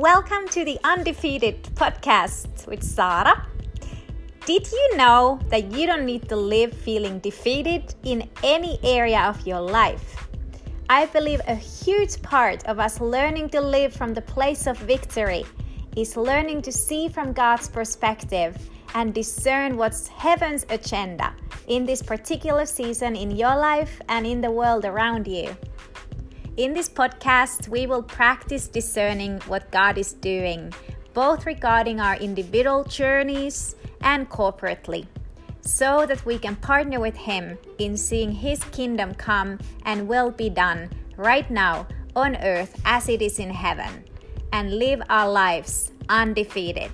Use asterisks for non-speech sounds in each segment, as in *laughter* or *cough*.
Welcome to the Undefeated podcast with Sara. Did you know that you don't need to live feeling defeated in any area of your life? I believe a huge part of us learning to live from the place of victory is learning to see from God's perspective and discern what's heaven's agenda in this particular season in your life and in the world around you. In this podcast, we will practice discerning what God is doing, both regarding our individual journeys and corporately, so that we can partner with Him in seeing His kingdom come and will be done right now on earth as it is in heaven, and live our lives undefeated.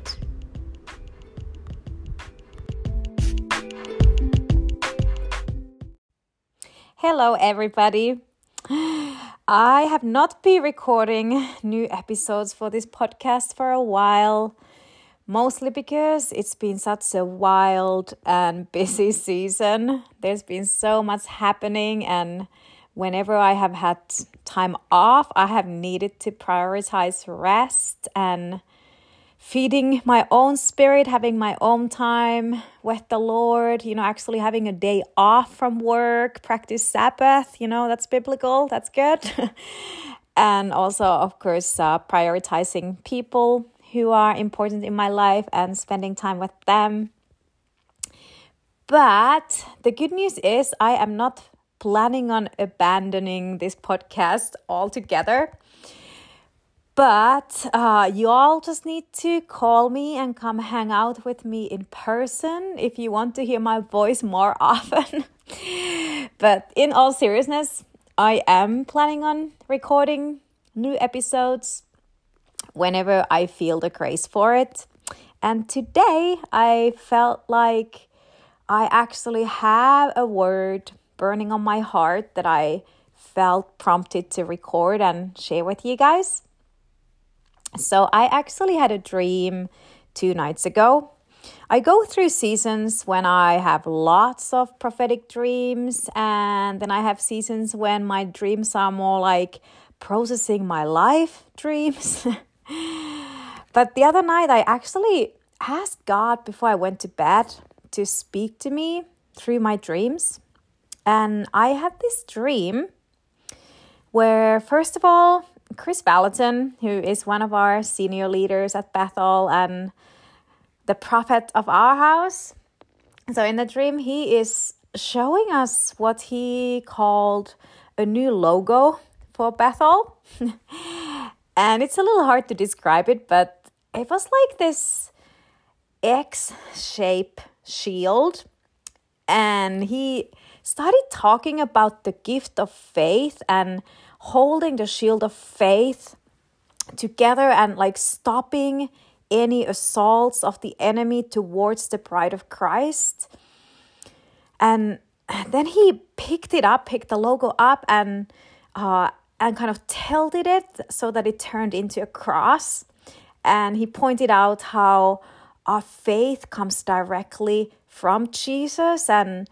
Hello, everybody. I have not been recording new episodes for this podcast for a while, mostly because it's been such a wild and *laughs* busy season. There's been so much happening, and whenever I have had time off, I have needed to prioritize rest and feeding my own spirit, having my own time with the Lord, you know, actually having a day off from work, practice Sabbath, you know, that's biblical, that's good. *laughs* and also, of course, uh, prioritizing people who are important in my life and spending time with them. But the good news is, I am not planning on abandoning this podcast altogether. But uh, you all just need to call me and come hang out with me in person if you want to hear my voice more *laughs* often. but in all seriousness, I am planning on recording new episodes whenever I feel the grace for it. And today I felt like I actually have a word burning on my heart that I felt prompted to record and share with you guys. So I actually had a dream two nights ago. I go through seasons when I have lots of prophetic dreams, and then I have seasons when my dreams are more like processing my life *laughs* dreams. but the other night, I actually asked God before I went to bed to speak to me through my dreams. And I had this dream where, first of all, Kris Vallotton, who is one of our senior leaders at Bethel and the prophet of our house. So in the dream, he is showing us what he called a new logo for Bethel. *laughs* and it's a little hard to describe it, but it was like this X shape shield. And he started talking about the gift of faith and holding the shield of faith together and like stopping any assaults of the enemy towards the bride of Christ. And then he picked it up, picked the logo up, and uh, and kind of tilted it so that it turned into a cross. And he pointed out how our faith comes directly from Jesus, and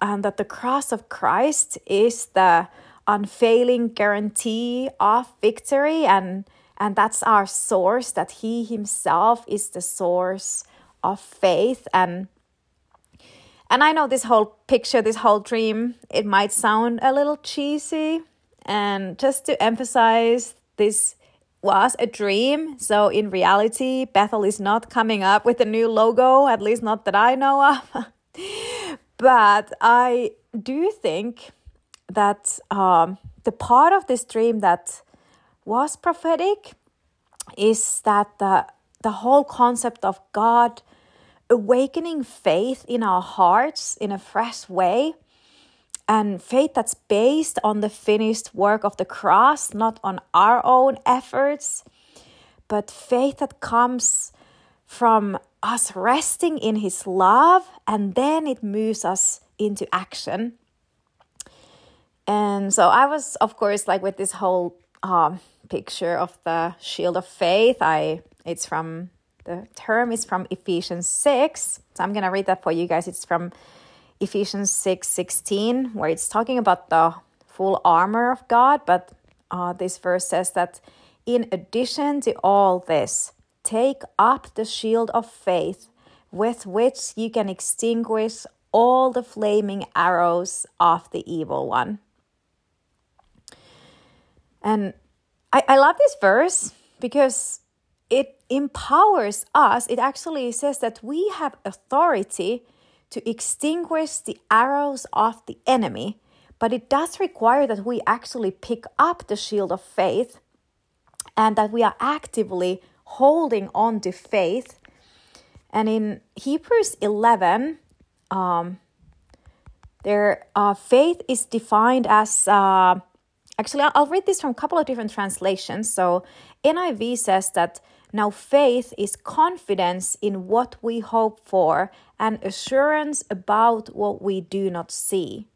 and that the cross of Christ is the unfailing guarantee of victory and and that's our source that he himself is the source of faith and and I know this whole picture, this whole dream, it might sound a little cheesy. And just to emphasize, this was a dream. So in reality, Bethel is not coming up with a new logo, at least not that I know of. *laughs* but I do think that um, the part of this dream that was prophetic is that the, the whole concept of God awakening faith in our hearts in a fresh way and faith that's based on the finished work of the cross, not on our own efforts, but faith that comes from us resting in His love and then it moves us into action. And so I was, of course, like with this whole um, picture of the shield of faith. I it's from the term is from Ephesians six. So I'm gonna read that for you guys. It's from Ephesians six sixteen, where it's talking about the full armor of God. But uh, this verse says that In addition to all this, take up the shield of faith with which you can extinguish all the flaming arrows of the evil one. And I, I love this verse because it empowers us. It actually says that we have authority to extinguish the arrows of the enemy, but it does require that we actually pick up the shield of faith and that we are actively holding on to faith. And in Hebrews 11, um, their uh, faith is defined as uh, actually, I'll read this from a couple of different translations. So, NIV says that now, faith is confidence in what we hope for and assurance about what we do not see.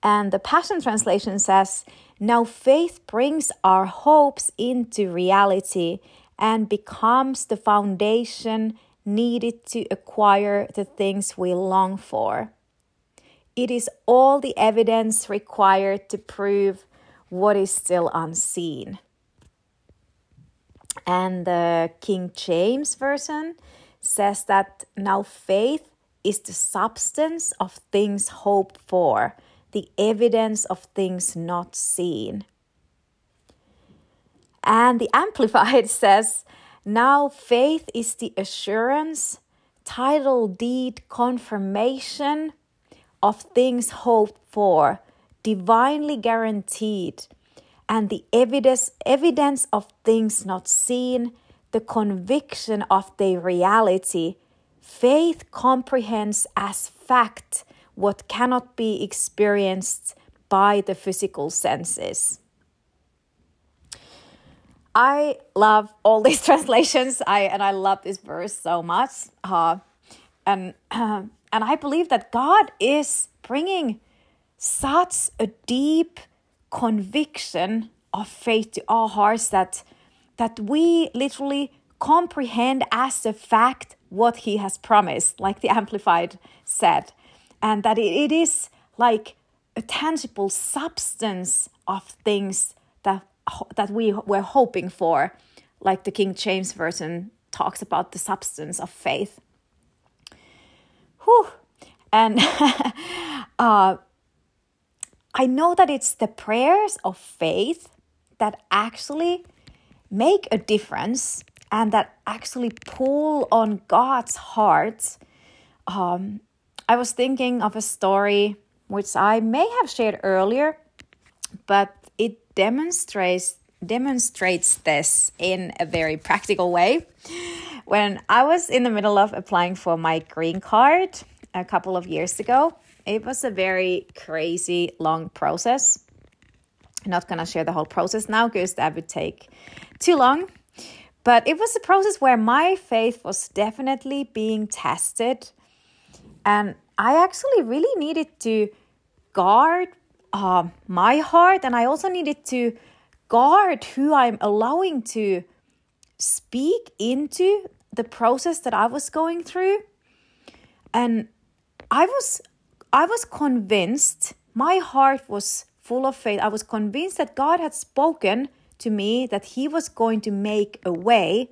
And the Passion Translation says, Now faith brings our hopes into reality and becomes the foundation needed to acquire the things we long for. It is all the evidence required to prove what is still unseen. And the King James Version says that now faith is the substance of things hoped for, the evidence of things not seen. And the *laughs* Amplified says, now faith is the assurance, title deed confirmation of things hoped for, divinely guaranteed and the evidence, evidence of things not seen, the conviction of their reality. Faith comprehends as fact what cannot be experienced by the physical senses. I love all these *laughs* translations. I and I love this verse so much. Uh, and *clears throat* and I believe that God is bringing such a deep conviction of faith to our hearts that that we literally comprehend as a fact what he has promised like the *laughs* amplified said. And that it, it is like a tangible substance of things that that we were hoping for like the king james version talks about the substance of faith Whew. and *laughs* uh, I know that it's the prayers of faith that actually make a difference and that actually pull on God's heart. Um, I was thinking of a story which I may have shared earlier, but it demonstrates demonstrates this in a very practical way. When I was in the middle of applying for my green card a couple of years ago, it was a very crazy long process. I'm not gonna share the whole process now because that would take too long. But it was a process where my faith was definitely being tested. And I actually really needed to guard uh, my heart, and I also needed to guard who I'm allowing to speak into the process that I was going through. And I was I was convinced, my heart was full of faith. I was convinced that God had spoken to me that He was going to make a way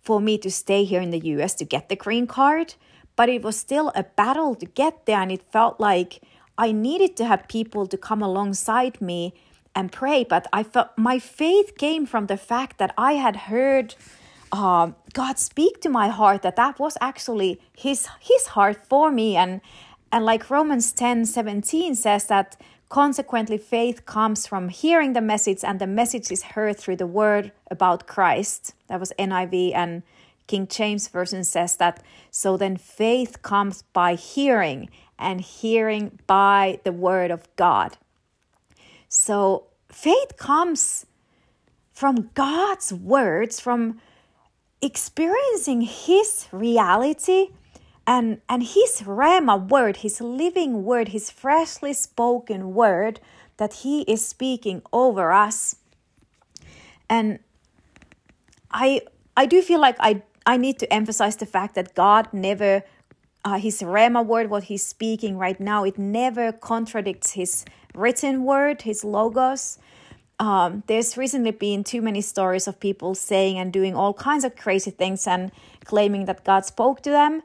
for me to stay here in the US to get the green card. But it was still a battle to get there, and it felt like I needed to have people to come alongside me and pray. But I felt my faith came from the fact that I had heard uh, God speak to my heart that that was actually His His heart for me, and and like Romans 10 17 says that consequently faith comes from hearing the message, and the message is heard through the word about Christ. That was NIV and King James Version says that. So then faith comes by hearing, and hearing by the word of God. So faith comes from God's words, from experiencing His reality and and his rhema word his living word his freshly spoken word that he is speaking over us. And i i do feel like i i need to emphasize the fact that god never uh, his rhema word what he's speaking right now it never contradicts his written word his logos um, there's recently been too many stories of people saying and doing all kinds of crazy things and claiming that God spoke to them.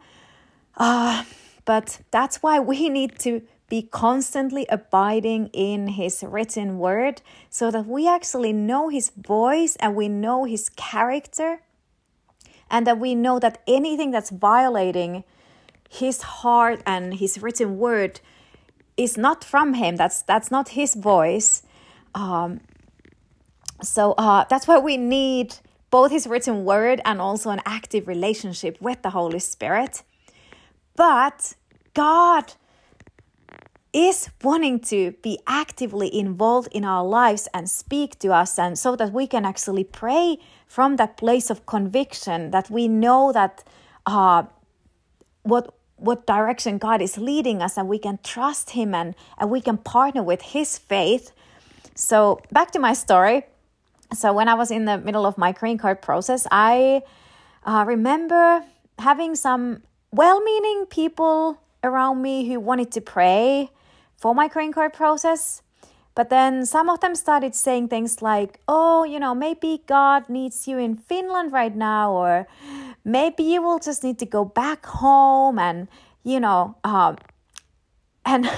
Uh, but that's why we *laughs* need to be constantly abiding in His written word so that we actually know His voice and we know His character and that we know that anything that's violating His heart and His written word is not from Him. That's that's not His voice. Um, so uh, that's why we need both His written word and also an active relationship with the Holy Spirit. But God is wanting to be actively involved in our lives and speak to us and so that we can actually pray from that place of conviction that we know that uh, what what direction God is leading us and we can trust him and, and we can partner with his faith. So back to my story. So when I was in the middle of my green card process, I uh, remember having some well-meaning people around me who wanted to pray for my green card process. But then some of them started saying things like, oh, you know, maybe God needs you in Finland right now, or maybe you will just need to go back home. And, you know, um, and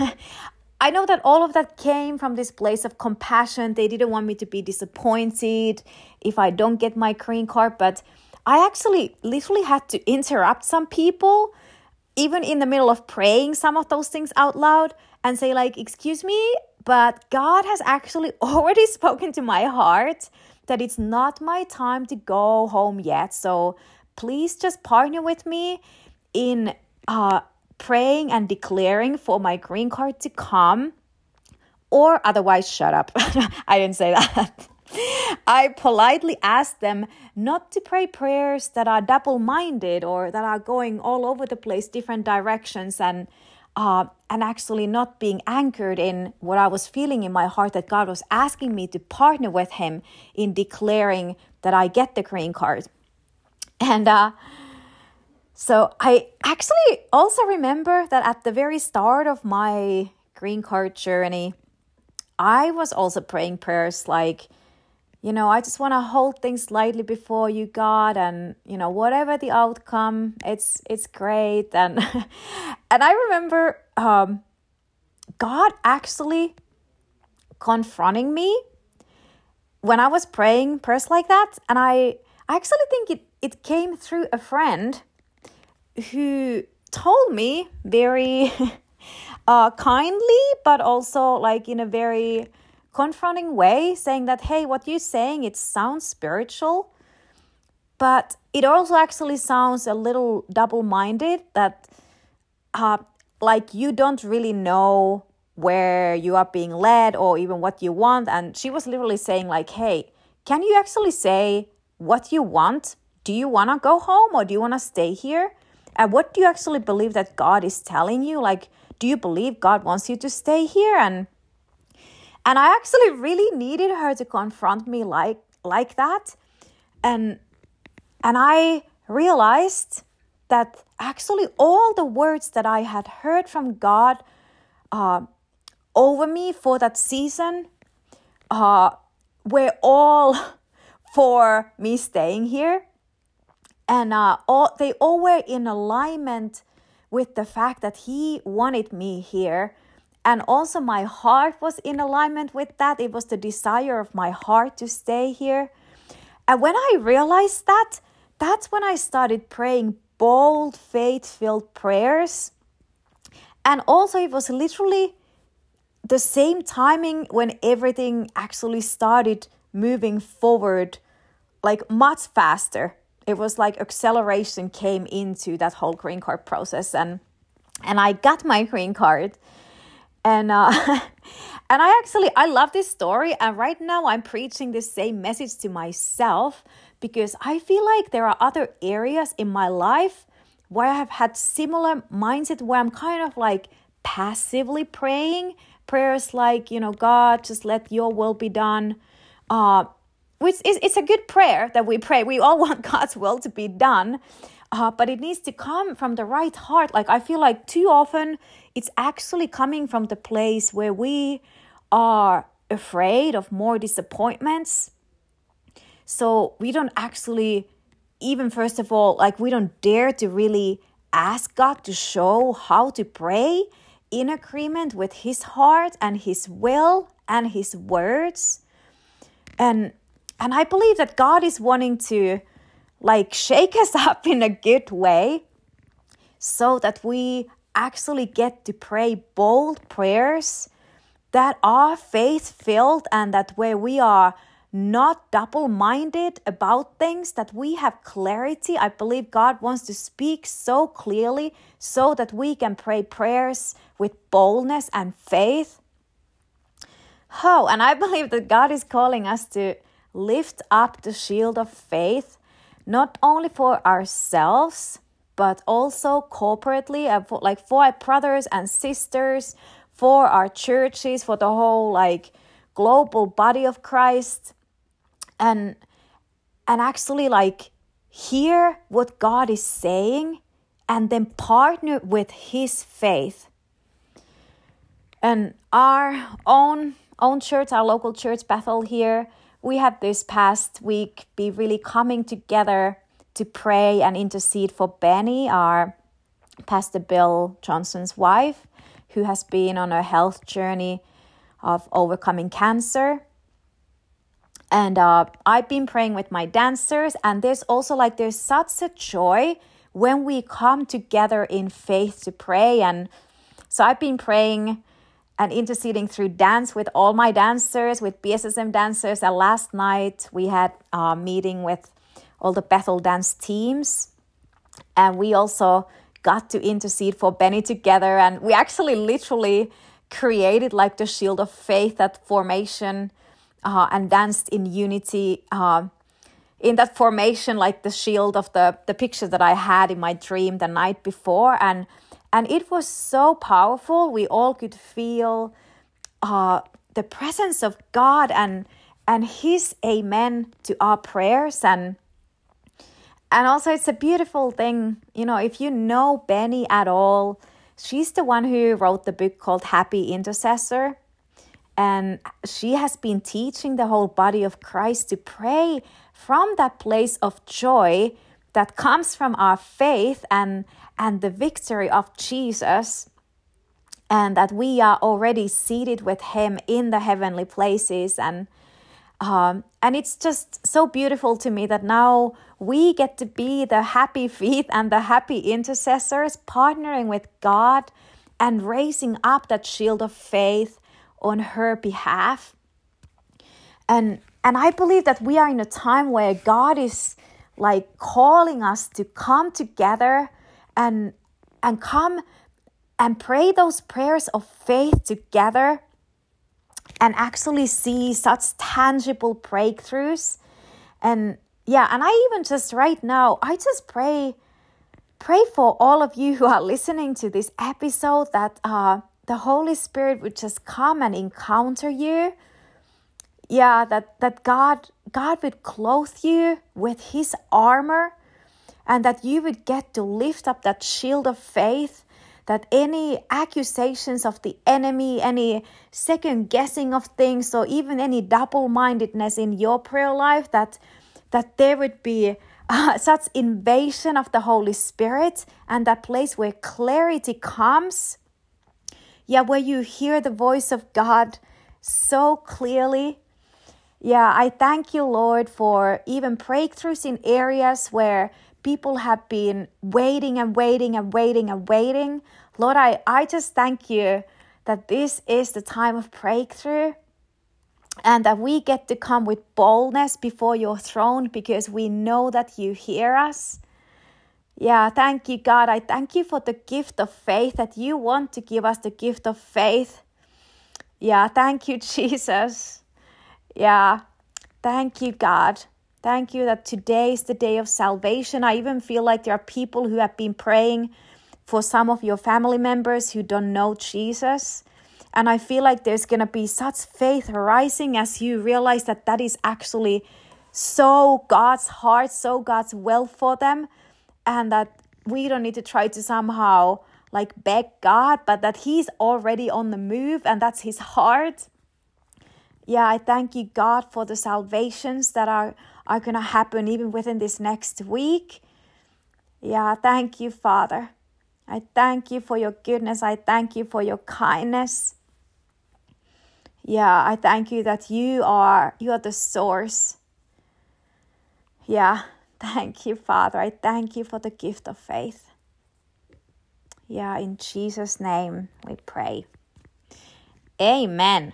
*laughs* I know that all of that came from this place of compassion. They didn't want me to be disappointed if I don't get my green card. But I actually literally had to interrupt some people, even in the middle of praying some of those things out loud and say, like, excuse me, but God has actually *laughs* already spoken to my heart that it's not my time to go home yet. So please just partner with me in uh, praying and declaring for my green card to come, or otherwise, shut up. *laughs* I didn't say that. *laughs* I politely asked them not to pray prayers that are double minded or that are going all over the place, different directions, and uh, and actually not being anchored in what I was feeling in my heart that God was asking me to partner with Him in declaring that I get the green card. And uh, so I actually also remember that at the very start of my green card journey, I was also praying prayers like, you know, I just want to hold things lightly before you, God, and you know, whatever the outcome, it's it's great. *laughs* And and I remember um, God actually confronting me when I was praying prayers like that, and I I actually think it it came through a friend who told me very *laughs* uh, kindly, but also like in a very confronting way, saying that, hey, what you're saying, it sounds spiritual, but it also actually sounds a little double minded that, uh, like, you don't really know where you are being led or even what you want. And she was literally saying, like, hey, can you actually say what you want? Do you want to go home or do you want to stay here? And what do you actually believe that God is telling you? Like, do you believe God wants you to stay here? And and I actually really needed her to confront me like like that. And and I realized that actually all the words that I had heard from God uh, over me for that season uh, were all *laughs* for me staying here. And uh, all, they all were in alignment with the fact that He wanted me here and also, my heart was in alignment with that. It was the desire of my heart to stay here. And when I realized that, that's when I started praying bold, faith filled prayers. And also, it was literally the same timing when everything actually started moving forward, like much faster. It was like acceleration came into that whole green card process. And, and I got my green card and uh, *laughs* and I actually I love this story and right now I'm preaching the same message to myself because I feel like there are other areas in my life where I have had similar mindset where I'm kind of like passively praying prayers like you know God just let your will be done uh which is it's a good prayer that we pray we all *laughs* want God's will to be done uh, but it needs to come from the right heart. Like I feel like too often it's actually coming from the place where we are afraid of more disappointments. So we don't actually, even first of all, like we don't dare to really ask God to show how to pray in agreement with His heart and His will and His words. And and I believe that God is wanting to like shake *laughs* us up in a good way so that we actually get to pray bold prayers that are faith filled and that where we are not double minded about things, that we have clarity. I believe God wants to speak so clearly so that we can pray prayers with boldness and faith. Oh, and I believe that God is calling us to lift up the shield of faith, not only for ourselves, but also corporately, uh, like for our brothers and sisters, for our churches, for the whole like global body of Christ, and and actually like hear what God is saying, and then partner with His faith. And our own own church, our local church, Bethel here, we have this past week be really coming together to pray and intercede for Beni, our Pastor Bill Johnson's wife, who has been on a health journey of overcoming cancer. And uh, I've been praying with my dancers, and there's also like there's such a joy when we come together in faith to pray. And so I've been praying and interceding through dance with all my dancers, with BSSM dancers. And last night we had a meeting with all the Bethel dance teams. And we also got to intercede for Beni together. And we actually literally created like the shield of faith, that formation, uh, and danced in unity. Uh, in that formation, like the shield of the, the picture that I had in my dream the night before. And and it was so powerful. We all could feel uh, the presence of God and and His amen to our prayers and and also it's a beautiful thing, you know, if you know Beni at all, she's the one who wrote the book called Happy Intercessor. And she has been teaching the whole body of Christ to pray from that place of joy that comes from our faith and and the victory of Jesus and that we are already seated with him in the heavenly places and um, and it's just so beautiful to me that now we get to be the happy feet and the happy intercessors partnering with God and raising up that shield of faith on her behalf. And and I believe that we are in a time where God is like calling us to come together and and come and pray those prayers of faith together and actually see such tangible breakthroughs. And yeah and i even just right now i just pray pray for all of you who are listening to this episode that uh, the holy spirit would just come and encounter you. Yeah that that god god would clothe you with his armor and that you would get to lift up that shield of faith that any accusations of the enemy, any second guessing of things, or even any double mindedness in your prayer life, that, that there would be uh, *laughs* such invasion of the Holy Spirit and that place where clarity comes. Yeah, where you hear the voice of God so clearly yeah, I thank you, Lord, for even breakthroughs in areas where people have been waiting and waiting and waiting and waiting. Lord, I, I just thank you that this is the time of breakthrough and that we get to come with boldness before your throne because we know that you hear us. Yeah, thank you, God. I thank you for the gift of faith that you want to give us the gift of faith. Yeah, thank you, *laughs* Jesus. Yeah. Thank you, God. Thank you that today is the day of salvation. I even feel like there are people who have been praying for some of your family members who don't know Jesus. And I feel like there's going to be such faith rising as you realize that that is actually so God's heart, so God's will for them. And that we don't need to try to somehow like beg God, but that He's already on the move and that's His heart. Yeah, I thank you, God, for the salvations that are, are going to happen even within this next week. Yeah, thank you, Father. I thank you for your goodness. I thank you for your kindness. Yeah, I thank you that you are you are the source. Yeah, thank you, Father. I thank you for the gift of faith. Yeah, in Jesus' name we pray. Amen.